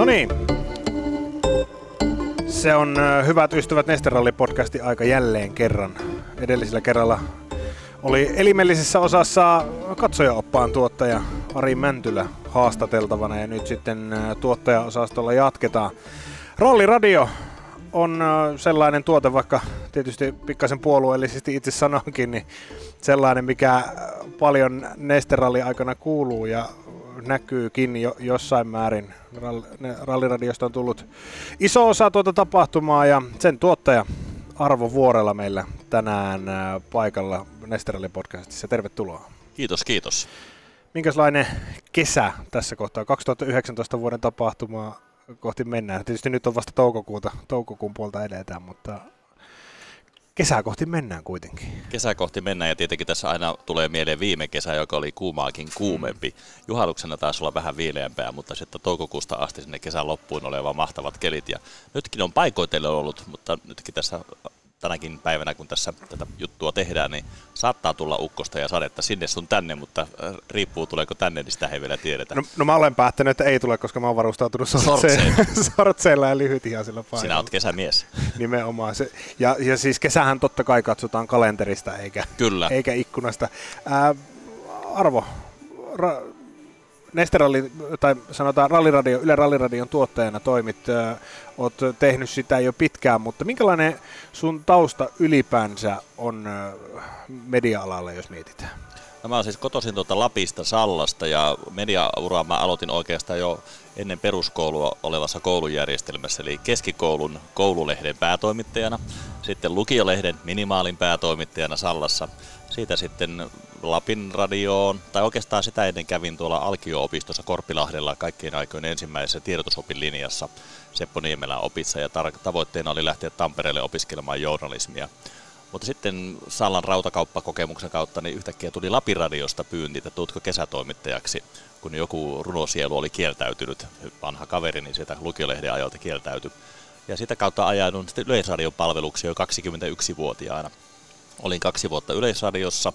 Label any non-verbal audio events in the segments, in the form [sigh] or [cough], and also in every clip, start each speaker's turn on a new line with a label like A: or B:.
A: No niin. Se on hyvät ystävät Nesteralli-podcasti aika jälleen kerran. Edellisellä kerralla oli elimellisessä osassa katsojaoppaan tuottaja Ari Mäntylä haastateltavana ja nyt sitten tuottajaosastolla jatketaan. Radio on sellainen tuote, vaikka tietysti pikkasen puolueellisesti itse sanonkin, niin sellainen, mikä paljon Nesteralli aikana kuuluu ja näkyykin jo, jossain määrin. Ralliradiosta on tullut iso osa tuota tapahtumaa ja sen tuottaja Arvo Vuorella meillä tänään paikalla Nesterallin podcastissa. Tervetuloa.
B: Kiitos, kiitos.
A: Minkälainen kesä tässä kohtaa? 2019 vuoden tapahtumaa kohti mennään. Tietysti nyt on vasta toukokuuta, toukokuun puolta edetään, mutta kesää kohti mennään kuitenkin.
B: Kesää kohti mennään ja tietenkin tässä aina tulee mieleen viime kesä, joka oli kuumaakin kuumempi. Juhannuksena taisi olla vähän viileämpää, mutta sitten toukokuusta asti sinne kesän loppuun oleva mahtavat kelit. Ja nytkin on paikoitelle ollut, mutta nytkin tässä tänäkin päivänä, kun tässä tätä juttua tehdään, niin saattaa tulla ukkosta ja sadetta sinne sun tänne, mutta äh, riippuu tuleeko tänne, niin sitä ei vielä tiedetä.
A: No, no mä olen päättänyt, että ei tule, koska mä oon varustautunut sortseilla, sortseilla [laughs] ja lyhytihaisilla painoilla.
B: Sinä oot kesämies. [laughs]
A: Nimenomaan. Se, ja, ja siis kesähän totta kai katsotaan kalenterista eikä,
B: Kyllä.
A: eikä ikkunasta. Ää, Arvo, ra, Nesteralli, tai sanotaan ralliradio, Yle Ralliradion tuottajana toimit, äh, oot tehnyt sitä jo pitkään, mutta minkälainen sun tausta ylipäänsä on media-alalla, jos mietitään?
B: No mä siis kotoisin tuota Lapista Sallasta ja mediauraa mä aloitin oikeastaan jo ennen peruskoulua olevassa koulujärjestelmässä, eli keskikoulun koululehden päätoimittajana, sitten lukiolehden minimaalin päätoimittajana Sallassa, siitä sitten Lapin radioon, tai oikeastaan sitä ennen kävin tuolla Alkio-opistossa Korpilahdella kaikkien aikojen ensimmäisessä tiedotusopin linjassa Seppo Niemelän opissa, ja tar- tavoitteena oli lähteä Tampereelle opiskelemaan journalismia. Mutta sitten Sallan rautakauppakokemuksen kautta niin yhtäkkiä tuli Lapin radiosta pyynti, että tuutko kesätoimittajaksi, kun joku runosielu oli kieltäytynyt, vanha kaveri, niin sieltä lukiolehden ajalta kieltäytyi. Ja sitä kautta ajaudun sitten Yleisradion palveluksi jo 21-vuotiaana. Olin kaksi vuotta Yleisradiossa,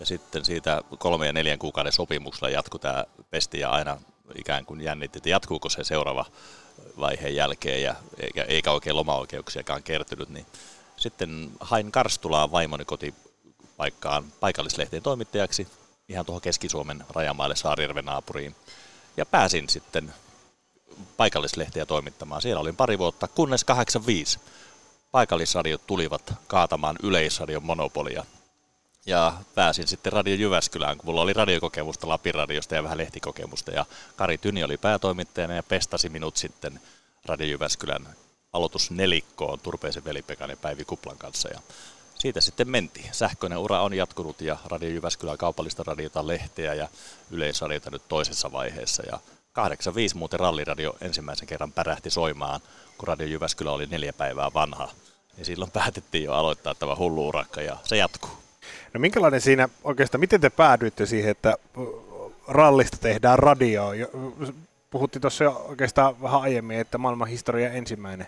B: ja sitten siitä kolme ja neljän kuukauden sopimuksella jatkui tämä pesti ja aina ikään kuin jännitti, että jatkuuko se seuraava vaiheen jälkeen ja eikä, eikä oikein lomaoikeuksiakaan kertynyt, niin sitten hain Karstulaa vaimoni kotipaikkaan paikallislehteen toimittajaksi ihan tuohon Keski-Suomen rajamaille Saarijärven naapuriin. Ja pääsin sitten paikallislehtiä toimittamaan. Siellä olin pari vuotta, kunnes 85 paikallisradiot tulivat kaatamaan yleisradion monopolia ja pääsin sitten Radio Jyväskylään, kun mulla oli radiokokemusta Lapin radiosta ja vähän lehtikokemusta. Ja Kari Tyni oli päätoimittajana ja pestasi minut sitten Radio Jyväskylän aloitusnelikkoon Turpeisen velipekan ja Päivi Kuplan kanssa. Ja siitä sitten mentiin. Sähköinen ura on jatkunut ja Radio Jyväskylän kaupallista radiota lehteä ja yleisradiota nyt toisessa vaiheessa. Ja 85 muuten ralliradio ensimmäisen kerran pärähti soimaan, kun Radio Jyväskylä oli neljä päivää vanha. Ja silloin päätettiin jo aloittaa tämä hullu urakka ja se jatkuu.
A: No minkälainen siinä oikeastaan, miten te päädyitte siihen, että rallista tehdään radio? Puhuttiin tuossa jo oikeastaan vähän aiemmin, että maailman historia ensimmäinen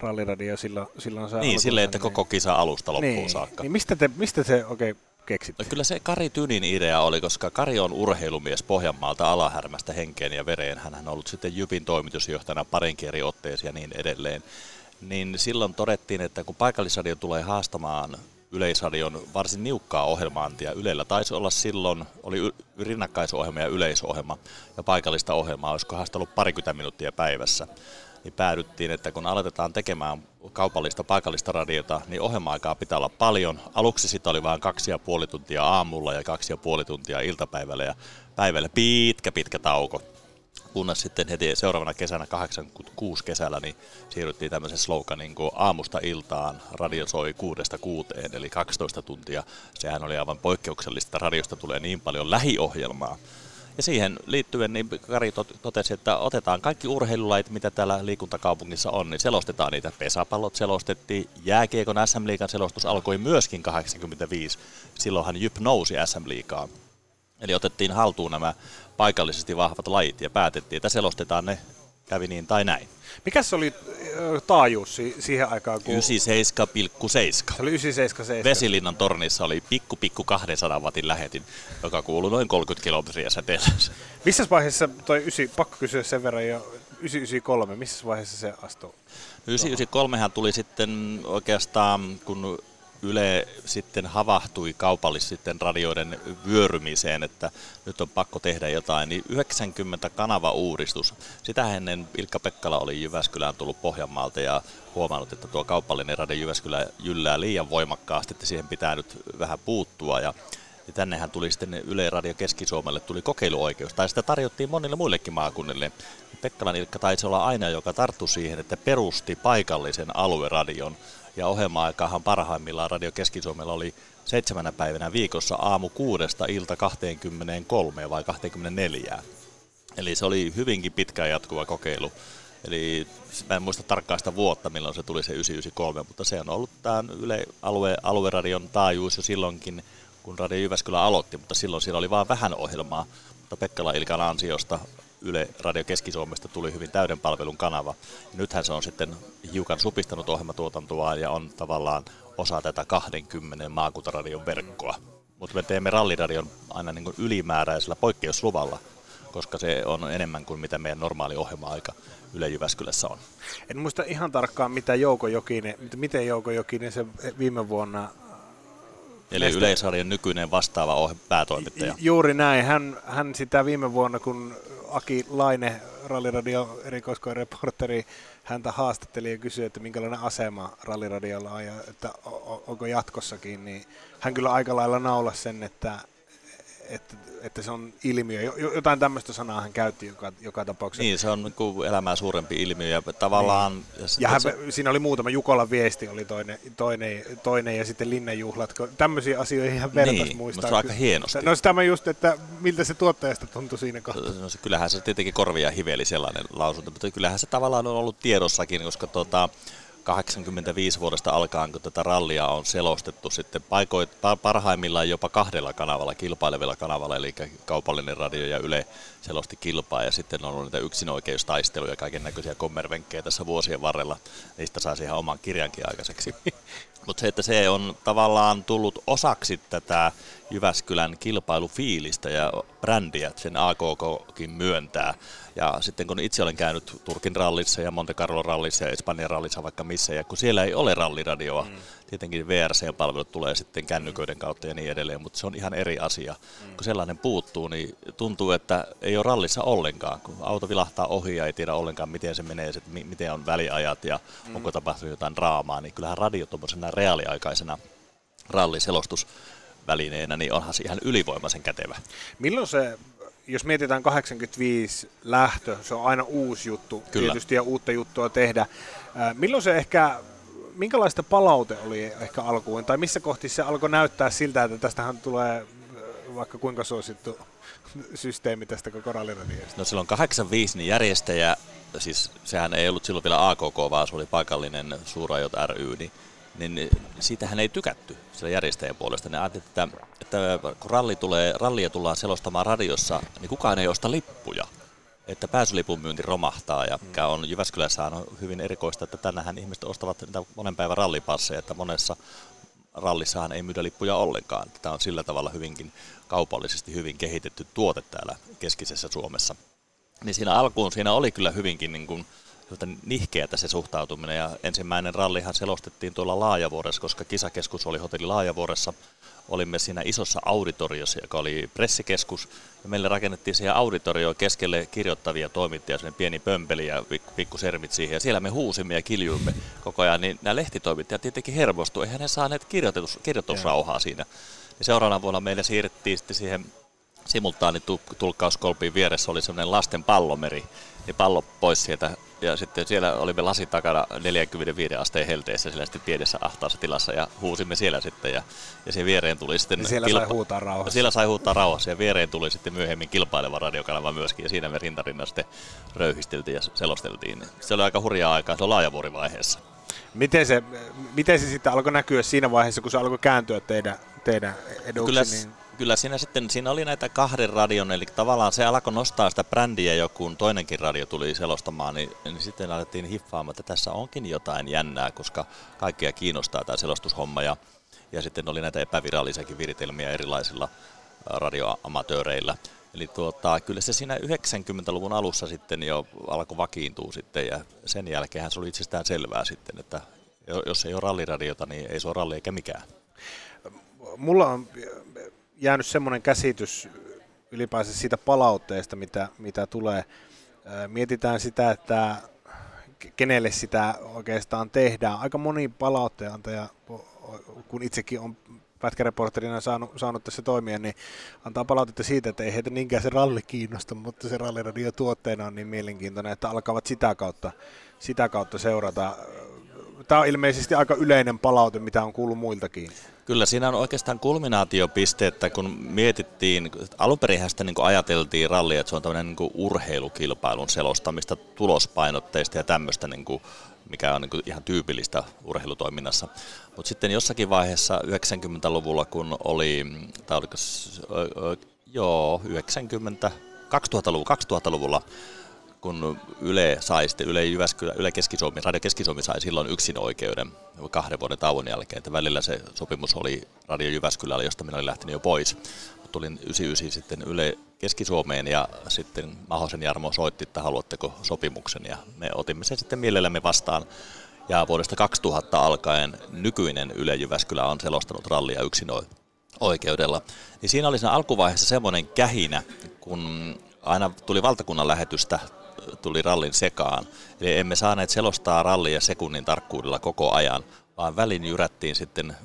A: ralliradio silloin, silloin
B: saa Niin, silleen, että koko kisa alusta loppuun
A: niin,
B: saakka.
A: Niin mistä, te, mistä se oikein keksitte?
B: No kyllä se Kari Tynin idea oli, koska Kari on urheilumies Pohjanmaalta alahärmästä henkeen ja vereen. Hän on ollut sitten Jypin toimitusjohtajana parinkin eri otteeseen ja niin edelleen. Niin silloin todettiin, että kun paikallisradio tulee haastamaan Yleisradion varsin niukkaa ohjelmaantia. Ylellä taisi olla silloin, oli rinnakkaisohjelma ja yleisohjelma ja paikallista ohjelmaa, olisikohan sitä ollut parikymmentä minuuttia päivässä. Niin päädyttiin, että kun aletetaan tekemään kaupallista paikallista radiota, niin ohjelma-aikaa pitää olla paljon. Aluksi sitä oli vain kaksi ja puoli tuntia aamulla ja kaksi ja puoli tuntia iltapäivällä ja päivällä pitkä pitkä tauko kunnes sitten heti seuraavana kesänä 86 kesällä niin siirryttiin tämmöisen sloganin kuin aamusta iltaan radio soi kuudesta kuuteen, eli 12 tuntia. Sehän oli aivan poikkeuksellista, radiosta tulee niin paljon lähiohjelmaa. Ja siihen liittyen niin Kari totesi, että otetaan kaikki urheilulait, mitä täällä liikuntakaupungissa on, niin selostetaan niitä. Pesapallot selostettiin, jääkiekon SM-liigan selostus alkoi myöskin 85. Silloinhan Jyp nousi SM-liigaan. Eli otettiin haltuun nämä paikallisesti vahvat lajit ja päätettiin, että selostetaan ne kävi niin tai näin.
A: Mikä se oli taajuus siihen aikaan?
B: Kun... 97,7.
A: Se oli 97,7.
B: Vesilinnan tornissa oli pikku pikku 200 watin lähetin, joka kuului noin 30 kilometriä säteellä.
A: Missä vaiheessa toi 9, pakko kysyä sen verran jo, 993, missä vaiheessa se astui?
B: 993 tuli sitten oikeastaan, kun Yle sitten havahtui kaupallisesti sitten radioiden vyörymiseen, että nyt on pakko tehdä jotain, niin 90 kanava-uudistus. Sitä ennen Ilkka Pekkala oli Jyväskylään tullut Pohjanmaalta ja huomannut, että tuo kaupallinen radio Jyväskylä jyllää liian voimakkaasti, että siihen pitää nyt vähän puuttua. Ja ja tännehän tuli sitten Yle Radio Keski-Suomelle tuli kokeiluoikeus, tai sitä tarjottiin monille muillekin maakunnille. Pekkalan Ilkka taisi olla aina, joka tarttui siihen, että perusti paikallisen alueradion. Ja ohjelma-aikahan parhaimmillaan Radio Keski-Suomella oli seitsemänä päivänä viikossa aamu kuudesta ilta 23 vai 24. Eli se oli hyvinkin pitkään jatkuva kokeilu. Eli mä en muista tarkkaan sitä vuotta, milloin se tuli se 993, mutta se on ollut tämän Yle alue, alueradion taajuus jo silloinkin, kun Radio Jyväskylä aloitti, mutta silloin siellä oli vain vähän ohjelmaa. Mutta Pekkala Ilkan ansiosta Yle Radio Keski-Suomesta tuli hyvin täyden palvelun kanava. Ja nythän se on sitten hiukan supistanut ohjelmatuotantoa ja on tavallaan osa tätä 20 maakuntaradion verkkoa. Mutta me teemme ralliradion aina niin kuin ylimääräisellä poikkeusluvalla, koska se on enemmän kuin mitä meidän normaali ohjelma-aika Yle Jyväskylässä on.
A: En muista ihan tarkkaan, mitä Jouko Jokinen, miten Jouko Jokinen se viime vuonna
B: Eli Neste... Yleisarjan nykyinen vastaava ohje, päätoimittaja.
A: Juuri näin. Hän, hän sitä viime vuonna, kun Aki Laine, Ralliradio erikoiskoreporteri, häntä haastatteli ja kysyi, että minkälainen asema Ralliradiolla on ja että onko jatkossakin, niin hän kyllä aika lailla naula sen, että että, että se on ilmiö. Jotain tämmöistä sanaa hän käytti joka, joka tapauksessa.
B: Niin, se on niin elämää suurempi ilmiö ja tavallaan... Niin.
A: Ja, ja hän, se... siinä oli muutama, Jukolan viesti oli toinen, toinen, toinen ja sitten linnenjuhlat. Tämmöisiä asioita ihan vertaisi
B: niin,
A: muistaa.
B: se on aika hienosti.
A: No sitä just, että miltä se tuottajasta tuntui siinä kohtaa.
B: No, se, kyllähän se tietenkin korvia hiveli sellainen lausunto, mutta kyllähän se tavallaan on ollut tiedossakin, koska tota, 85 vuodesta alkaen, kun tätä rallia on selostettu sitten paikoit, parhaimmillaan jopa kahdella kanavalla, kilpailevilla kanavalla, eli kaupallinen radio ja Yle selosti kilpaa, ja sitten on ollut niitä yksinoikeustaisteluja, kaiken näköisiä kommervenkkejä tässä vuosien varrella, niistä saa ihan oman kirjankin aikaiseksi. [laughs] Mutta se, että se on tavallaan tullut osaksi tätä Jyväskylän kilpailufiilistä ja brändiä, sen AKKkin myöntää. Ja sitten kun itse olen käynyt Turkin rallissa ja Monte Carlo rallissa ja Espanjan rallissa vaikka missä, ja kun siellä ei ole ralliradioa, mm. Tietenkin VRC-palvelut tulee sitten kännyköiden kautta ja niin edelleen, mutta se on ihan eri asia. Mm. Kun sellainen puuttuu, niin tuntuu, että ei ole rallissa ollenkaan. Kun auto vilahtaa ohi ja ei tiedä ollenkaan, miten se menee, että miten on väliajat ja mm. onko tapahtunut jotain draamaa, niin kyllähän radio tuommoisena reaaliaikaisena ralliselostusvälineenä, niin onhan se ihan ylivoimaisen kätevä.
A: Milloin se jos mietitään 85 lähtö, se on aina uusi juttu Kyllä. tietysti ja uutta juttua tehdä. Milloin se ehkä, minkälaista palaute oli ehkä alkuun, tai missä kohti se alkoi näyttää siltä, että tästähän tulee vaikka kuinka suosittu [laughs] systeemi tästä koko ralliradiosta?
B: No silloin 85 niin järjestäjä, siis sehän ei ollut silloin vielä AKK, vaan se oli paikallinen Suurajot ry, niin niin siitähän ei tykätty sillä järjestäjän puolesta. Ne ajattelivat, että, että kun ralli tulee, rallia tullaan selostamaan radiossa, niin kukaan ei osta lippuja. Että pääsylipun myynti romahtaa, ja mikä on Jyväskylässä on hyvin erikoista, että tänähän ihmiset ostavat niitä monen päivän rallipasseja, että monessa rallissahan ei myydä lippuja ollenkaan. Tämä on sillä tavalla hyvinkin kaupallisesti hyvin kehitetty tuote täällä keskisessä Suomessa. Niin siinä alkuun siinä oli kyllä hyvinkin niin kuin, nihkeätä se suhtautuminen. Ja ensimmäinen rallihan selostettiin tuolla Laajavuoressa, koska kisakeskus oli hotelli Laajavuoressa. Olimme siinä isossa auditoriossa, joka oli pressikeskus. Ja meille rakennettiin siihen auditorioon keskelle kirjoittavia toimittajia, sellainen pieni pömpeli ja pikku sermit siihen. Ja siellä me huusimme ja kiljuimme koko ajan. Niin nämä lehtitoimittajat tietenkin hermostuivat. Eihän ne saaneet kirjoitus, kirjoitusrauhaa siinä. Ja seuraavana vuonna meille siirrettiin sitten siihen simultaanitulkkauskolpiin vieressä oli semmoinen lasten pallomeri, niin pallo pois sieltä ja sitten siellä olimme lasin takana 45 asteen helteessä siellä sitten pienessä ahtaassa tilassa ja huusimme siellä sitten ja, ja siihen viereen tuli sitten...
A: Ja siellä kilpa- sai huutaa rauhassa.
B: Siellä sai huutaa rauhassa ja viereen tuli sitten myöhemmin kilpaileva radiokanava myöskin ja siinä me rintarinnan sitten röyhisteltiin ja selosteltiin. Se oli aika hurjaa aikaa, se on laajavuorivaiheessa.
A: Miten se, miten se sitten alkoi näkyä siinä vaiheessa, kun se alkoi kääntyä teidän, teidän eduksi?
B: Kyllä,
A: niin
B: kyllä siinä sitten, siinä oli näitä kahden radion, eli tavallaan se alkoi nostaa sitä brändiä jo, kun toinenkin radio tuli selostamaan, niin, niin sitten alettiin hiffaamaan, että tässä onkin jotain jännää, koska kaikkia kiinnostaa tämä selostushomma, ja, ja sitten oli näitä epävirallisiakin viritelmiä erilaisilla radioamatööreillä. Eli tuota, kyllä se siinä 90-luvun alussa sitten jo alkoi vakiintua sitten ja sen jälkeen se oli itsestään selvää sitten, että jos ei ole ralliradiota, niin ei se ole ralli eikä mikään.
A: Mulla on jäänyt semmoinen käsitys ylipäänsä siitä palautteesta, mitä, mitä tulee. Mietitään sitä, että kenelle sitä oikeastaan tehdään. Aika moni palautteenantaja, kun itsekin on pätkäreporterina saanut, saanut tässä toimia, niin antaa palautetta siitä, että ei heitä niinkään se ralli kiinnosta, mutta se ralliradio tuotteena on niin mielenkiintoinen, että alkavat sitä kautta, sitä kautta seurata. Tämä on ilmeisesti aika yleinen palaute, mitä on kuullut muiltakin.
B: Kyllä siinä on oikeastaan kulminaatiopiste, että kun mietittiin, alun perin sitä niin ajateltiin ralli, että se on tämmöinen niin urheilukilpailun selostamista tulospainotteista ja tämmöistä, niin kuin, mikä on niin ihan tyypillistä urheilutoiminnassa. Mutta sitten jossakin vaiheessa 90-luvulla, kun oli, tai oliko, joo, 90, 2000-luvulla, 2000-luvulla kun Yle sai sitten, Yle Jyväskylä, Yle Keski-Suomi, Radio Keski-Suomi sai silloin yksin oikeuden kahden vuoden tauon jälkeen, että välillä se sopimus oli Radio Jyväskylällä, josta minä olin lähtenyt jo pois. Tulin 99 sitten Yle Keski-Suomeen ja sitten Mahosen Jarmo soitti, että haluatteko sopimuksen ja me otimme sen sitten mielellämme vastaan. Ja vuodesta 2000 alkaen nykyinen Yle Jyväskylä on selostanut rallia yksin oikeudella. Niin siinä oli siinä alkuvaiheessa semmoinen kähinä, kun aina tuli valtakunnan lähetystä tuli rallin sekaan. Eli emme saaneet selostaa rallia sekunnin tarkkuudella koko ajan, vaan välin jyrättiin sitten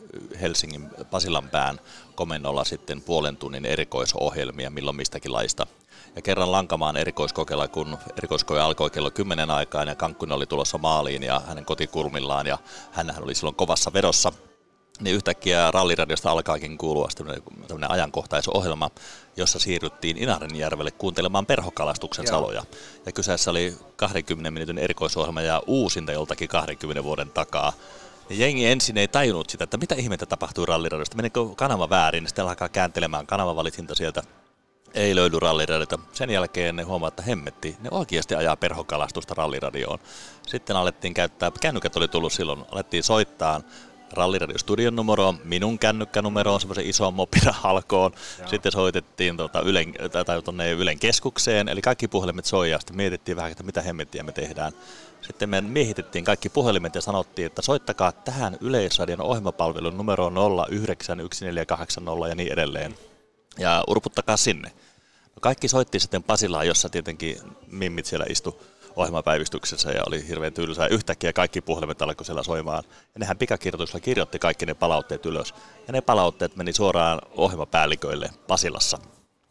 B: Helsingin Pasilan pään komennolla sitten puolen tunnin erikoisohjelmia milloin mistäkin laista. Ja kerran Lankamaan erikoiskokeilla, kun erikoiskoe alkoi kello 10 aikaan ja Kankkunen oli tulossa maaliin ja hänen kotikulmillaan ja hän oli silloin kovassa vedossa – niin yhtäkkiä ralliradiosta alkaakin kuulua tämmöinen ajankohtaisohjelma, jossa siirryttiin Inarinjärvelle kuuntelemaan perhokalastuksen Joo. saloja. Ja kyseessä oli 20 minuutin erikoisohjelma ja uusinta joltakin 20 vuoden takaa. Ja jengi ensin ei tajunnut sitä, että mitä ihmettä tapahtuu ralliradiosta. Menikö kanava väärin, niin sitten alkaa kääntelemään kanavavalitsinta sieltä. Ei löydy ralliradiota. Sen jälkeen ne huomaa, että hemmetti, ne oikeasti ajaa perhokalastusta ralliradioon. Sitten alettiin käyttää, kännykät oli tullut silloin, alettiin soittaa Ralliradio Studion numero, minun kännykkänumeroon, semmoisen ison mopirahalkoon. Sitten soitettiin tuota Ylen, tai tuonne Ylen keskukseen, eli kaikki puhelimet soi ja sitten mietittiin vähän, että mitä hemmettiä me tehdään. Sitten me miehitettiin kaikki puhelimet ja sanottiin, että soittakaa tähän Yleisradion ohjelmapalvelun numero 091480 ja niin edelleen. Ja urputtakaa sinne. No kaikki soitti sitten Pasilaan, jossa tietenkin mimmit siellä istu ohjelmapäivystyksessä ja oli hirveän tylsää. Yhtäkkiä kaikki puhelimet alkoi siellä soimaan. Ja nehän pikakirjoituksella kirjoitti kaikki ne palautteet ylös. Ja ne palautteet meni suoraan ohjelmapäälliköille Pasilassa.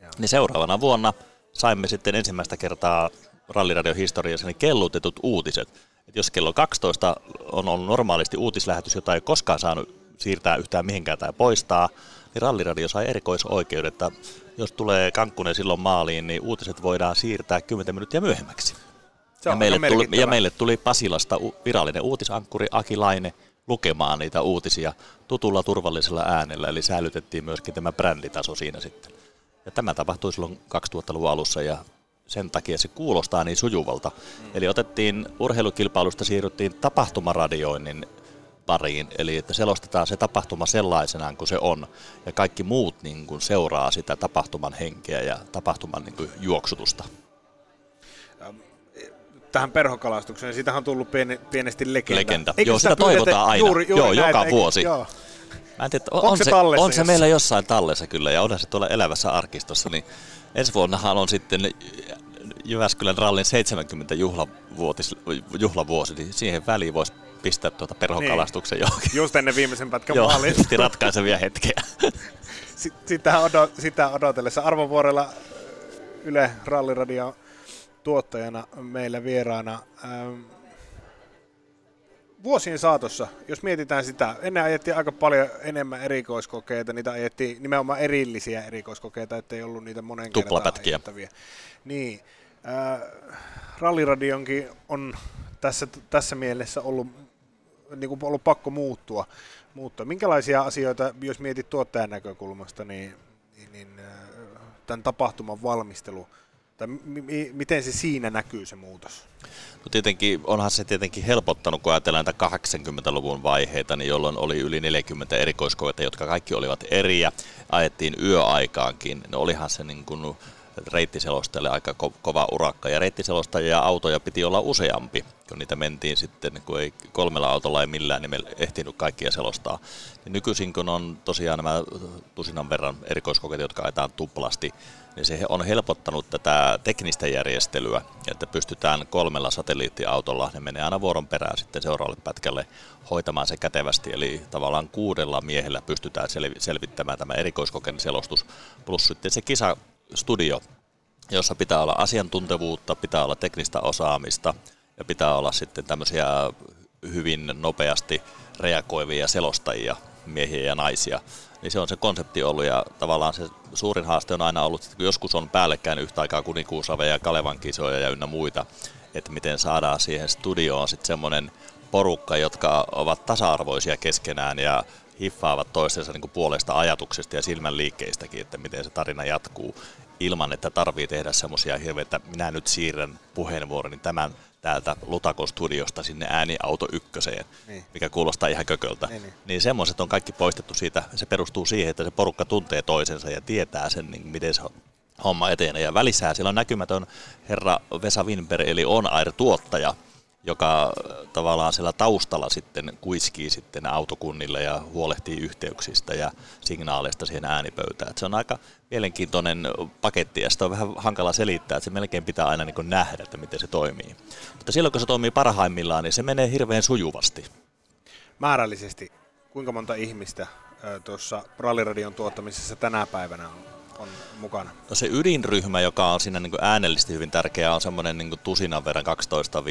B: Joo. Niin seuraavana vuonna saimme sitten ensimmäistä kertaa ralliradion historiassa niin kellutetut uutiset. Et jos kello 12 on ollut normaalisti uutislähetys, jota ei koskaan saanut siirtää yhtään mihinkään tai poistaa, niin ralliradio sai erikoisoikeudet, että jos tulee kankkunen silloin maaliin, niin uutiset voidaan siirtää 10 minuuttia myöhemmäksi. Se ja, meille tuli, ja meille tuli Pasilasta virallinen uutisankkuri Aki Laine lukemaan niitä uutisia tutulla turvallisella äänellä, eli säilytettiin myöskin tämä bränditaso siinä sitten. Ja tämä tapahtui silloin 2000-luvun alussa ja sen takia se kuulostaa niin sujuvalta. Mm. Eli otettiin urheilukilpailusta, siirryttiin tapahtumaradioinnin pariin, eli että selostetaan se tapahtuma sellaisenaan kuin se on, ja kaikki muut niin kuin seuraa sitä tapahtuman henkeä ja tapahtuman niin kuin juoksutusta
A: tähän perhokalastukseen, niin siitähän on tullut pieni, pienesti legenda.
B: Legenda. Eikö joo, sitä, sitä toivotaan aina. Juuri, juuri joo, näitä, joka eikö, vuosi. Joo. Mä en tiedä, on, on, se, on se meillä jossain tallessa kyllä, ja onhan se tuolla elävässä arkistossa, niin ensi vuonnahan on sitten Jyväskylän rallin 70 juhlavuotis, juhlavuosi, niin siihen väliin voisi pistää tuota perhokalastuksen niin. johonkin.
A: Just ennen viimeisen pätkän
B: Joo, ratkaisevia hetkeä.
A: Sitä, odot, sitä odotellessa. Arvovuorella Yle Ralliradio tuottajana meillä vieraana. Ähm, vuosien saatossa, jos mietitään sitä, ennen ajettiin aika paljon enemmän erikoiskokeita, niitä ajettiin nimenomaan erillisiä erikoiskokeita, ettei ollut niitä monen
B: Tuplapätkiä.
A: Niin. Äh, ralliradionkin on tässä, tässä mielessä ollut, niin kuin ollut pakko muuttua. muuttua. Minkälaisia asioita, jos mietit tuottajan näkökulmasta, niin, niin, niin tämän tapahtuman valmistelu – tai m- miten se siinä näkyy se muutos?
B: No tietenkin, onhan se tietenkin helpottanut, kun ajatellaan näitä 80-luvun vaiheita, niin jolloin oli yli 40 erikoiskoetta, jotka kaikki olivat eriä, ajettiin yöaikaankin. No olihan se niin kuin reittiselostajalle aika ko- kova urakka. Ja reittiselostajia autoja piti olla useampi, kun niitä mentiin sitten, kun ei kolmella autolla ei millään niin ehtinyt kaikkia selostaa. Ja nykyisin kun on tosiaan nämä tusinan verran erikoiskokeita, jotka ajetaan tuplasti, niin se on helpottanut tätä teknistä järjestelyä, että pystytään kolmella satelliittiautolla, ne menee aina vuoron perään sitten seuraavalle pätkälle hoitamaan se kätevästi, eli tavallaan kuudella miehellä pystytään selvittämään tämä erikoiskokeen selostus, plus sitten se kisastudio, jossa pitää olla asiantuntevuutta, pitää olla teknistä osaamista ja pitää olla sitten tämmöisiä hyvin nopeasti reagoivia selostajia, miehiä ja naisia, niin se on se konsepti ollut ja tavallaan se suurin haaste on aina ollut, että joskus on päällekkäin yhtä aikaa kuninkuusave ja Kalevan kisoja ja ynnä muita, että miten saadaan siihen studioon sitten semmoinen porukka, jotka ovat tasa-arvoisia keskenään ja hiffaavat toistensa niin kuin puolesta ajatuksesta ja silmän liikkeistäkin, että miten se tarina jatkuu ilman, että tarvii tehdä semmoisia hirveitä, minä nyt siirrän puheenvuoroni tämän täältä Lutakon studiosta sinne ääniauto ykköseen, niin. mikä kuulostaa ihan kököltä. Niin, niin. niin semmoiset on kaikki poistettu siitä. Se perustuu siihen, että se porukka tuntee toisensa ja tietää sen, niin miten se homma etenee. Ja välissä siellä on näkymätön herra Vesa Winberg, eli On Air-tuottaja, joka äh, tavallaan siellä taustalla sitten kuiskii sitten autokunnille ja huolehtii yhteyksistä ja signaaleista siihen äänipöytään. Et se on aika mielenkiintoinen paketti ja sitä on vähän hankala selittää, että se melkein pitää aina niin nähdä, että miten se toimii. Mutta silloin kun se toimii parhaimmillaan, niin se menee hirveän sujuvasti.
A: Määrällisesti, kuinka monta ihmistä tuossa ralliradion tuottamisessa tänä päivänä on on mukana?
B: No se ydinryhmä, joka on siinä niin äänellisesti hyvin tärkeä, on semmoinen niin tusinan verran 12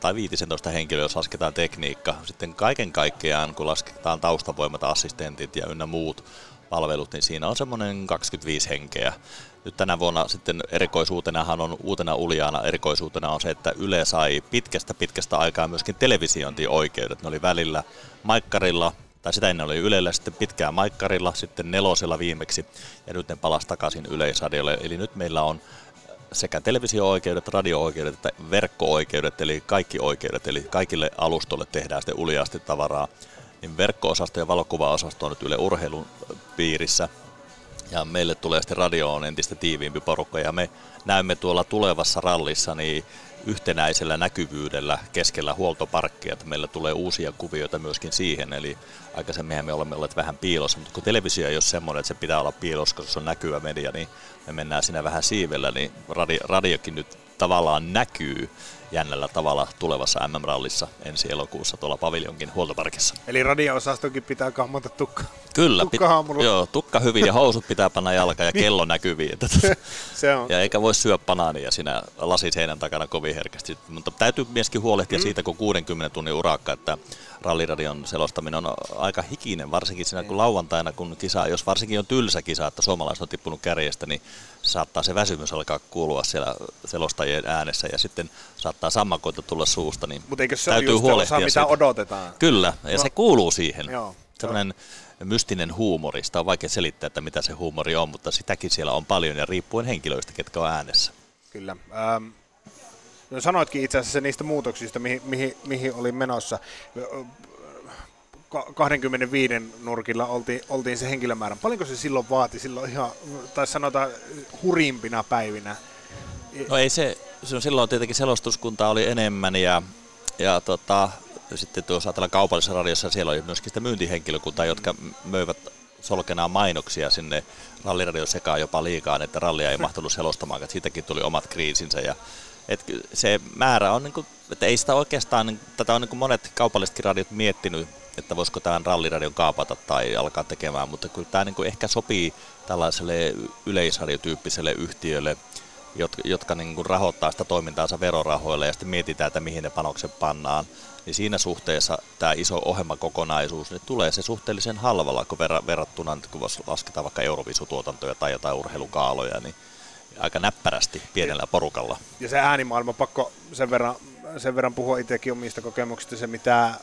B: tai 15 henkilöä, jos lasketaan tekniikka. Sitten kaiken kaikkiaan, kun lasketaan taustavoimat, assistentit ja ynnä muut palvelut, niin siinä on semmoinen 25 henkeä. Nyt tänä vuonna sitten erikoisuutenahan on uutena uljaana erikoisuutena on se, että Yle sai pitkästä pitkästä aikaa myöskin televisiointioikeudet. Ne oli välillä Maikkarilla, tai sitä ennen oli Ylellä, sitten pitkään Maikkarilla, sitten Nelosella viimeksi, ja nyt ne palasi takaisin Yleisradiolle. Eli nyt meillä on sekä televisio-oikeudet, radio-oikeudet että verkko-oikeudet, eli kaikki oikeudet, eli kaikille alustolle tehdään sitten uljaasti tavaraa. Niin verkko-osasto ja valokuva-osasto on nyt Yle Urheilun piirissä, ja meille tulee sitten radioon entistä tiiviimpi porukka, ja me näemme tuolla tulevassa rallissa niin yhtenäisellä näkyvyydellä keskellä huoltoparkkia, että meillä tulee uusia kuvioita myöskin siihen, eli aikaisemmin me olemme olleet vähän piilossa, mutta kun televisio ei ole semmoinen, että se pitää olla piilossa, koska se on näkyvä media, niin me mennään siinä vähän siivellä, niin radio, radiokin nyt tavallaan näkyy jännällä tavalla tulevassa MM-rallissa ensi elokuussa tuolla paviljonkin huoltoparkissa.
A: Eli radio-osastokin pitää kahmata tukka.
B: Kyllä, tukka pit- joo, tukka hyvin ja housut pitää panna jalka ja niin. kello näkyviin. [laughs]
A: Se on.
B: Ja eikä voi syödä banaania siinä lasiseinän takana kovin herkästi. Mutta täytyy myöskin huolehtia mm. siitä, kun 60 tunnin urakka, että ralliradion selostaminen on aika hikinen, varsinkin siinä kun lauantaina, kun kisa, jos varsinkin on tylsä kisa, että suomalaiset on tippunut kärjestä, niin saattaa se väsymys alkaa kuulua siellä selostajien äänessä ja sitten saattaa sammakoita tulla suusta, niin
A: Mutta eikö se
B: täytyy
A: just
B: huolehtia
A: osa, mitä odotetaan?
B: Kyllä, ja no. se kuuluu siihen. Joo. Sellainen mystinen huumori, sitä on vaikea selittää, että mitä se huumori on, mutta sitäkin siellä on paljon ja riippuen henkilöistä, ketkä on äänessä.
A: Kyllä. Ähm, no sanoitkin itse asiassa niistä muutoksista, mihin, mihin, mihin olin menossa. 25 nurkilla oltiin, oltiin se henkilömäärä. Paljonko se silloin vaati silloin ihan, tai sanotaan hurimpina päivinä?
B: No ei se, silloin tietenkin selostuskunta oli enemmän ja, ja tota, sitten tuossa ajatellaan kaupallisessa radiossa siellä oli myöskin sitä myyntihenkilökuntaa, jotka möivät solkenaan mainoksia sinne ralliradion sekaan jopa liikaa, että rallia ei mahtunut selostamaan, että siitäkin tuli omat kriisinsä ja et se määrä on, niin kuin, että ei sitä oikeastaan, niin, tätä on niin kuin monet kaupallisetkin radiot miettinyt, että voisiko tämän ralliradion kaapata tai alkaa tekemään, mutta kyllä tämä niin kuin ehkä sopii tällaiselle yleisradiotyyppiselle yhtiölle, jotka, jotka niin kuin rahoittaa sitä toimintaansa verorahoilla ja sitten mietitään, että mihin ne panokset pannaan. Niin siinä suhteessa tämä iso ohjelmakokonaisuus niin tulee se suhteellisen halvalla, kun verrattuna, kun lasketaan vaikka Eurovisutuotantoja tai jotain urheilukaaloja, niin aika näppärästi pienellä porukalla.
A: Ja se äänimaailma, pakko sen verran, sen verran puhua itsekin omista kokemuksista, se mitä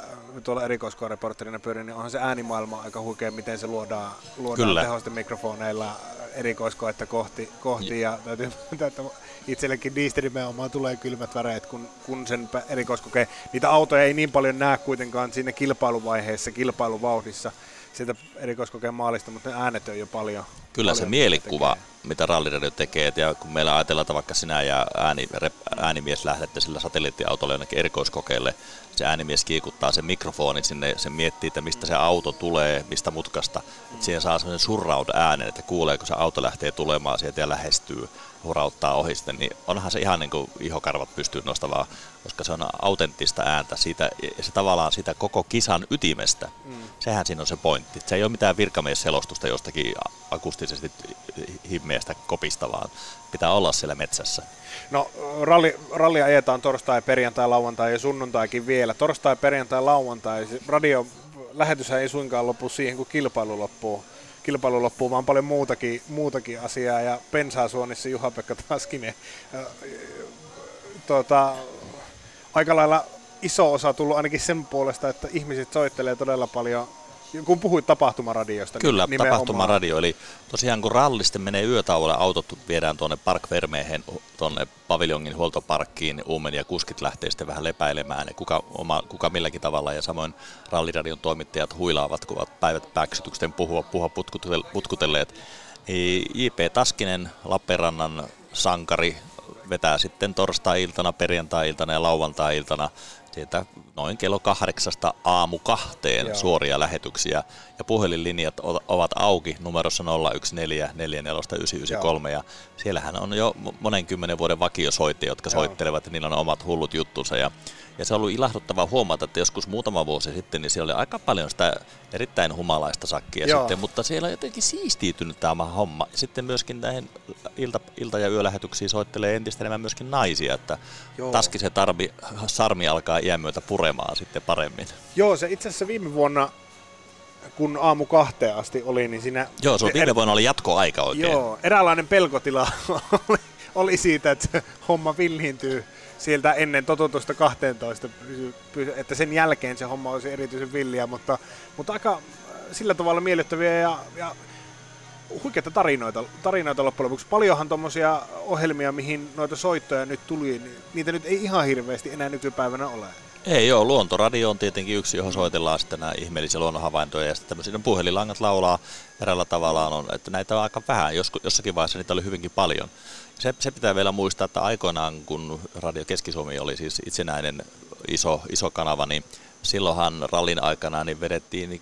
A: tuolla erikoiskoreporterina pyörin, niin onhan se äänimaailma aika huikea, miten se luodaan, luodaan Kyllä. tehosten mikrofoneilla erikoiskoetta kohti, kohti ja, ja täytyy myöntää, että itsellekin niistä nimenomaan tulee kylmät väreet, kun, kun sen erikoiskokee. Niitä autoja ei niin paljon näe kuitenkaan siinä kilpailuvaiheessa, kilpailuvauhdissa sieltä erikoiskokeen maalista, mutta ne äänet on jo paljon,
B: Kyllä se
A: paljon
B: mielikuva,
A: tekee.
B: mitä ralliradio tekee, ja kun meillä ajatellaan, että vaikka sinä ja ääni, rep, äänimies lähdette sillä satelliittiautolla jonnekin erikoiskokeelle, se äänimies kiikuttaa sen mikrofonin sinne, se miettii, että mistä se auto tulee, mistä mutkasta, että siihen saa sellainen surround äänen, että kuulee, kun se auto lähtee tulemaan sieltä ja lähestyy, hurauttaa ohi sitten, niin onhan se ihan niin kuin ihokarvat pystyy nostavaa, koska se on autenttista ääntä siitä, se tavallaan sitä koko kisan ytimestä. Mm. Sehän siinä on se pointti. Se ei ole mitään virkamiesselostusta jostakin akustisesti himmeästä kopista, vaan pitää olla siellä metsässä.
A: No, ralli, rallia ajetaan torstai, perjantai, lauantai ja sunnuntaikin vielä. Torstai, perjantai, lauantai. Radio lähetyshän ei suinkaan lopu siihen, kun kilpailu loppuu. Kilpailu loppuu, vaan paljon muutakin, muutakin asiaa. Ja Pensaasuonissa Juha-Pekka Taskinen tuota, aika lailla iso osa tullut ainakin sen puolesta, että ihmiset soittelee todella paljon kun puhuit tapahtumaradiosta.
B: Kyllä, niin tapahtumaradio. Eli tosiaan kun rallisten menee yötauolle, autot viedään tuonne Park Vermehen, tuonne paviljongin huoltoparkkiin, Uumen ja kuskit lähtee sitten vähän lepäilemään, ja kuka, oma, kuka milläkin tavalla, ja samoin ralliradion toimittajat huilaavat, kun ovat päivät pääksytyksen puhua, puhua putkutelleet. J.P. Taskinen, Lappeenrannan sankari, vetää sitten torstai-iltana, perjantai-iltana ja lauantai-iltana sieltä noin kello kahdeksasta aamu kahteen Joo. suoria lähetyksiä. Ja puhelinlinjat ovat auki numerossa 014 ja siellähän on jo monen kymmenen vuoden vakiosoittajia, jotka Joo. soittelevat ja niillä on omat hullut juttunsa. Ja, ja se on ollut ilahduttavaa huomata, että joskus muutama vuosi sitten, niin siellä oli aika paljon sitä erittäin humalaista sakkia Joo. sitten, mutta siellä on jotenkin siistiitynyt tämä homma. Sitten myöskin näihin ilta, ilta- ja yölähetyksiin soittelee entistä enemmän myöskin naisia, että Joo. taski se tarmi, sarmi alkaa iän myötä puremaan sitten paremmin.
A: Joo, se itse asiassa viime vuonna kun aamu kahteen asti oli, niin siinä...
B: Joo, se on viime vuonna oli jatkoaika oikein.
A: Joo, eräänlainen pelkotila [laughs] oli, oli siitä, että se homma villiintyy sieltä ennen totutusta 12, että sen jälkeen se homma olisi erityisen villiä, mutta, mutta aika äh, sillä tavalla miellyttäviä ja, ja huikeita tarinoita, tarinoita loppujen lopuksi. Paljonhan tuommoisia ohjelmia, mihin noita soittoja nyt tuli, niin niitä nyt ei ihan hirveästi enää nykypäivänä ole.
B: Ei joo, luontoradio on tietenkin yksi, johon soitellaan sitten nämä ihmeellisiä luonnonhavaintoja ja sitten tämmöisiä puhelilangat laulaa. Eräällä tavallaan on, että näitä on aika vähän, jossakin vaiheessa niitä oli hyvinkin paljon. Se, se pitää vielä muistaa, että aikoinaan kun Radio Keski-Suomi oli siis itsenäinen iso, iso kanava, niin silloinhan rallin aikana niin vedettiin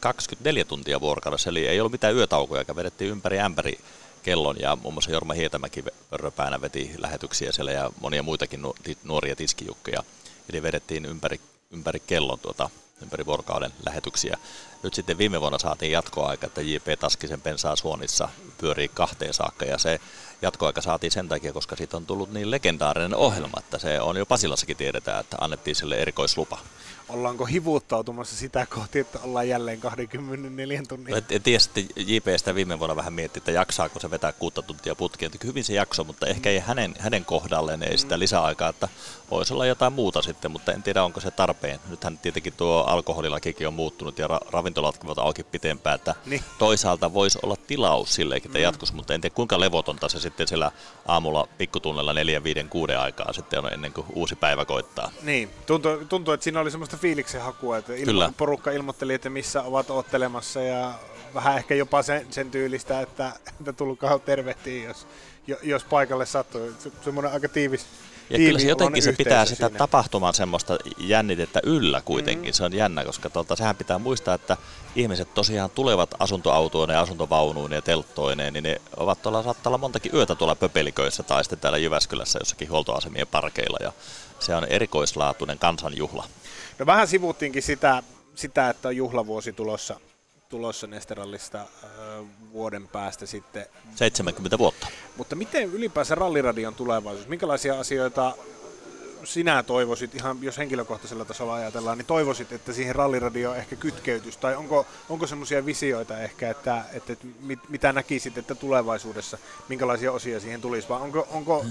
B: 24 tuntia vuorokaudessa, eli ei ollut mitään yötaukoja, vedettiin ympäri ämpäri kellon. Ja muun muassa Jorma Hietämäki pörröpäänä veti lähetyksiä siellä ja monia muitakin nuoria tiskijukkeja. Eli vedettiin ympäri, ympäri kellon tuota, ympäri vuorokauden lähetyksiä. Nyt sitten viime vuonna saatiin jatkoaika, että JP Taskisen pensaa Suonissa pyörii kahteen saakka ja se jatkoaika saatiin sen takia, koska siitä on tullut niin legendaarinen ohjelma, että se on jo Pasilassakin tiedetään, että annettiin sille erikoislupa
A: ollaanko hivuuttautumassa sitä kohti, että ollaan jälleen 24 tunnin.
B: En tiedä sitten JPstä viime vuonna vähän mietti, että jaksaako se vetää kuutta tuntia putkeen. Hyvin se jakso, mutta ehkä ei hänen, hänen kohdalleen ei sitä lisäaikaa, että voisi olla jotain muuta sitten, mutta en tiedä onko se tarpeen. Nythän tietenkin tuo alkoholilakikin on muuttunut ja ra- ravintolat ovat auki pitempään, että niin. toisaalta voisi olla tilaus sillekin, että mm. jatkossa, mutta en tiedä kuinka levotonta se sitten siellä aamulla pikkutunnella 4, 5, 6 aikaa sitten on ennen kuin uusi päivä koittaa.
A: Niin, tuntuu, tuntuu että siinä oli semmoista fiiliksen hakua, että ilma, Kyllä. porukka ilmoitteli, että missä ovat ottelemassa ja vähän ehkä jopa sen, sen tyylistä, että, että tulkaa tervehtiin, jos, jos paikalle sattuu. Semmoinen aika tiivis,
B: ja kyllä se jotenkin se pitää sitä sinne. tapahtuman semmoista jännitettä yllä kuitenkin. Mm. Se on jännä, koska tuota, sehän pitää muistaa, että ihmiset tosiaan tulevat asuntoautoineen, asuntovaunuineen ja telttoineen, niin ne ovat tuolla, saattaa olla montakin yötä tuolla pöpeliköissä tai sitten täällä Jyväskylässä jossakin huoltoasemien parkeilla. Ja se on erikoislaatuinen kansanjuhla.
A: No vähän sivuttiinkin sitä, sitä että on juhlavuosi tulossa, tulossa Nesterallista äh, vuoden päästä sitten.
B: 70 vuotta.
A: Mutta miten ylipäänsä ralliradion tulevaisuus? Minkälaisia asioita sinä toivoisit, ihan jos henkilökohtaisella tasolla ajatellaan, niin toivoisit, että siihen ralliradio ehkä kytkeytyisi? Tai onko, onko semmoisia visioita ehkä, että, että, että mit, mitä näkisit, että tulevaisuudessa, minkälaisia osia siihen tulisi? Vai onko, onko,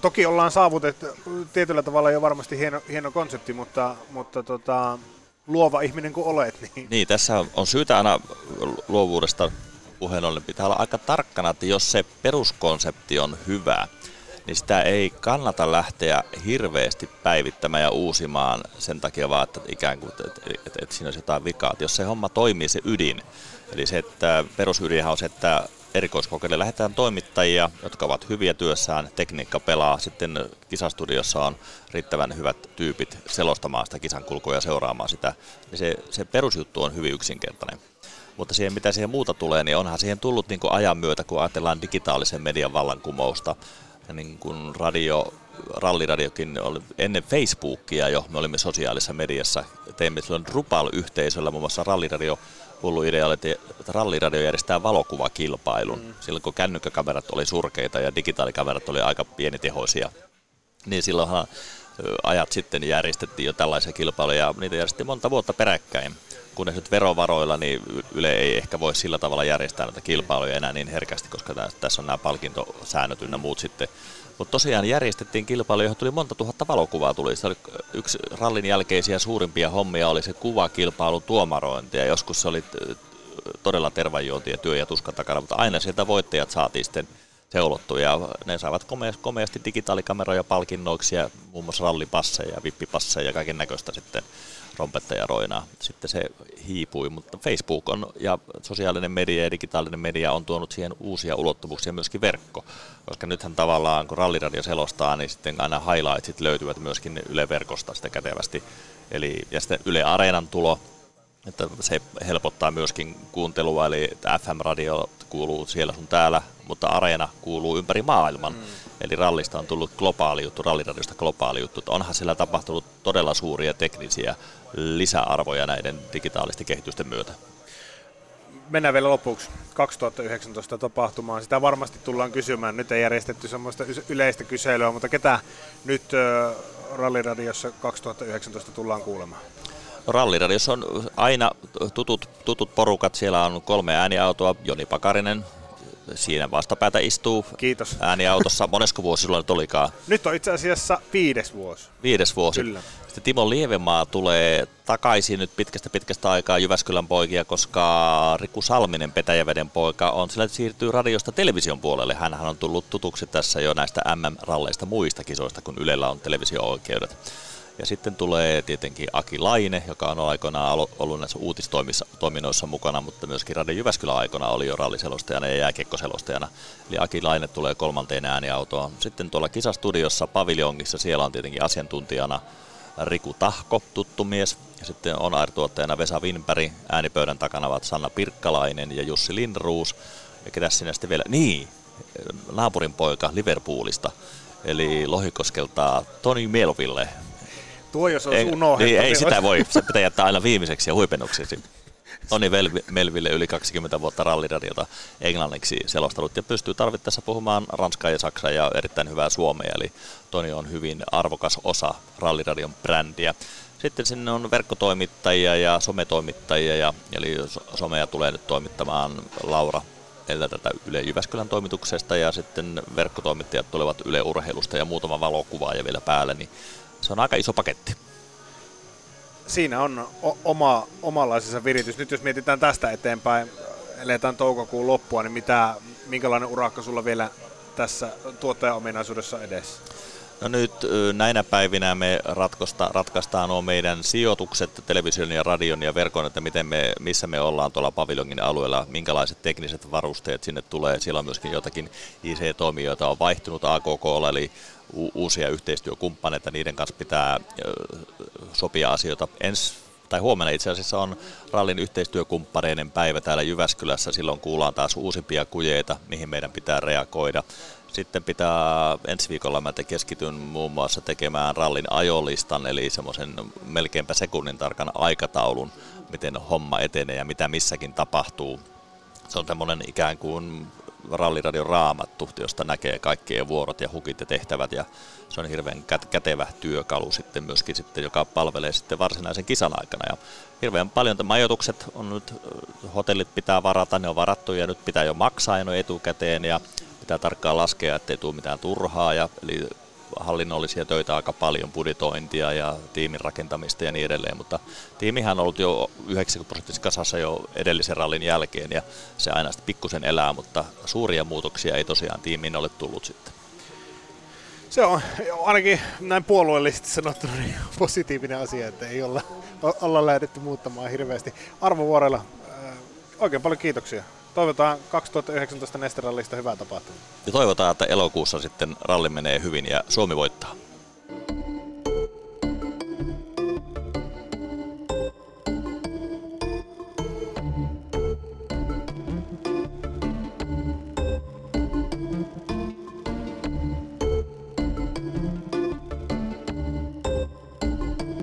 A: toki ollaan saavutettu tietyllä tavalla jo varmasti hieno, hieno konsepti, mutta, mutta tota, luova ihminen kuin olet. Niin,
B: niin tässä on syytä aina luovuudesta puheen ollen pitää olla aika tarkkana, että jos se peruskonsepti on hyvä, niin sitä ei kannata lähteä hirveästi päivittämään ja uusimaan sen takia vaan, että ikään kuin, että, että, että siinä olisi jotain vikaa. Että jos se homma toimii, se ydin, eli se, että perusydinhän on se, että erikoiskokeille lähdetään toimittajia, jotka ovat hyviä työssään, tekniikka pelaa, sitten kisastudiossa on riittävän hyvät tyypit selostamaan sitä kisan kulkua ja seuraamaan sitä, niin se, se perusjuttu on hyvin yksinkertainen. Mutta siihen, mitä siihen muuta tulee, niin onhan siihen tullut niin ajan myötä, kun ajatellaan digitaalisen median vallankumousta, niin kuin radio, ralliradiokin oli ennen Facebookia jo, me olimme sosiaalisessa mediassa, teimme silloin Drupal-yhteisöllä, muun muassa ralliradio hullu idea oli, että ralliradio järjestää valokuvakilpailun. Mm. Silloin kun kännykkäkamerat oli surkeita ja digitaalikamerat oli aika pienitehoisia, niin silloinhan ajat sitten järjestettiin jo tällaisia kilpailuja ja niitä järjestettiin monta vuotta peräkkäin. Kunnes nyt verovaroilla, niin Yle ei ehkä voi sillä tavalla järjestää näitä kilpailuja enää niin herkästi, koska tässä on nämä palkintosäännöt ynnä muut sitten mutta tosiaan järjestettiin kilpailu, johon tuli monta tuhatta valokuvaa tuli. Se oli yksi rallin jälkeisiä suurimpia hommia oli se kuvakilpailun tuomarointi. Ja joskus se oli todella tervajuonti ja työ ja tuskan takana, mutta aina sieltä voittajat saatiin sitten seulottu ja ne saivat komeasti digitaalikameroja palkinnoiksi ja muun muassa rallipasseja ja vippipasseja ja kaiken näköistä sitten rompettajaroina. Sitten se hiipui, mutta Facebook on, ja sosiaalinen media ja digitaalinen media on tuonut siihen uusia ulottuvuuksia, myöskin verkko. Koska nythän tavallaan, kun ralliradio selostaa, niin sitten aina highlightsit löytyvät myöskin Yle Verkosta sitä kätevästi. Eli, ja sitten Yle Areenan tulo, että se helpottaa myöskin kuuntelua, eli FM-radio kuuluu siellä sun täällä, mutta Areena kuuluu ympäri maailman. Mm. Eli rallista on tullut globaali juttu, ralliradiosta globaali juttu. Onhan siellä tapahtunut todella suuria teknisiä lisäarvoja näiden digitaalisten kehitysten myötä.
A: Mennään vielä lopuksi 2019 tapahtumaan. Sitä varmasti tullaan kysymään. Nyt ei järjestetty semmoista yleistä kyselyä, mutta ketä nyt Ralliradiossa 2019 tullaan kuulemaan?
B: Ralliradiossa on aina tutut, tutut porukat. Siellä on kolme ääniautoa. Joni Pakarinen, siinä vastapäätä istuu
A: Kiitos.
B: ääniautossa. Monesko vuosi sulla nyt olikaan?
A: Nyt on itse asiassa viides vuosi.
B: Viides vuosi.
A: Kyllä.
B: Sitten Timo Lievemaa tulee takaisin nyt pitkästä pitkästä aikaa Jyväskylän poikia, koska Riku Salminen, Petäjäveden poika, on sillä siirtyy radiosta television puolelle. Hänhän on tullut tutuksi tässä jo näistä MM-ralleista muista kisoista, kun Ylellä on televisio-oikeudet. Ja sitten tulee tietenkin Aki Laine, joka on aikoinaan ollut näissä uutistoiminnoissa mukana, mutta myöskin Radio Jyväskylän aikana oli jo ralliselostajana ja jääkiekkoselostajana. Eli Aki Laine tulee kolmanteen ääniautoon. Sitten tuolla kisastudiossa paviljongissa siellä on tietenkin asiantuntijana Riku Tahko, tuttu mies. Ja sitten on airtuottajana Vesa Winberg, äänipöydän takana ovat Sanna Pirkkalainen ja Jussi Lindruus. Ja ketä sinä sitten vielä? Niin, naapurin poika Liverpoolista, eli Lohikoskelta Toni Melville,
A: Tuo jos olisi unohdettu.
B: Niin, ei sitä voi, se pitää jättää aina viimeiseksi ja huipennuksiksi. Toni Melville yli 20 vuotta ralliradiota englanniksi selostanut ja pystyy tarvittaessa puhumaan ranskaa ja saksaa ja erittäin hyvää suomea, eli Toni on hyvin arvokas osa ralliradion brändiä. Sitten sinne on verkkotoimittajia ja sometoimittajia, ja, eli somea tulee nyt toimittamaan Laura eli tätä Yle Jyväskylän toimituksesta ja sitten verkkotoimittajat tulevat Yle Urheilusta ja muutama valokuvaa ja vielä päälle, niin se on aika iso paketti.
A: Siinä on o- oma, omanlaisensa viritys. Nyt jos mietitään tästä eteenpäin, eletään toukokuun loppua, niin mitä, minkälainen urakka sulla vielä tässä tuottajaominaisuudessa edessä?
B: No nyt näinä päivinä me ratkosta, ratkaistaan nuo meidän sijoitukset television ja radion ja verkon, että miten me, missä me ollaan tuolla paviljongin alueella, minkälaiset tekniset varusteet sinne tulee. Siellä on myöskin jotakin IC-toimijoita on vaihtunut AKK, eli u- uusia yhteistyökumppaneita, niiden kanssa pitää sopia asioita. Ensi tai huomenna itse asiassa on rallin yhteistyökumppaneiden päivä täällä Jyväskylässä. Silloin kuullaan taas uusimpia kujeita, mihin meidän pitää reagoida. Sitten pitää ensi viikolla mä keskityn muun muassa tekemään rallin ajolistan, eli semmoisen melkeinpä sekunnin tarkan aikataulun, miten homma etenee ja mitä missäkin tapahtuu. Se on semmoinen ikään kuin ralliradion raamattu, josta näkee kaikkien vuorot ja hukit ja tehtävät ja se on hirveän kätevä työkalu sitten myöskin sitten, joka palvelee sitten varsinaisen kisan aikana ja hirveän paljon majoitukset on nyt, hotellit pitää varata, ne on varattu ja nyt pitää jo maksaa jo etukäteen ja pitää tarkkaan laskea, ettei tule mitään turhaa ja eli hallinnollisia töitä aika paljon, budjetointia ja tiimin rakentamista ja niin edelleen, mutta tiimihän on ollut jo 90 prosenttisessa kasassa jo edellisen rallin jälkeen ja se aina sitten pikkusen elää, mutta suuria muutoksia ei tosiaan tiimiin ole tullut sitten.
A: Se on ainakin näin puolueellisesti sanottuna niin positiivinen asia, että ei olla, olla lähdetty muuttamaan hirveästi. Arvo Vuorella, oikein paljon kiitoksia toivotaan 2019 Nesterallista hyvää tapahtumaa.
B: Ja toivotaan, että elokuussa sitten ralli menee hyvin ja Suomi voittaa.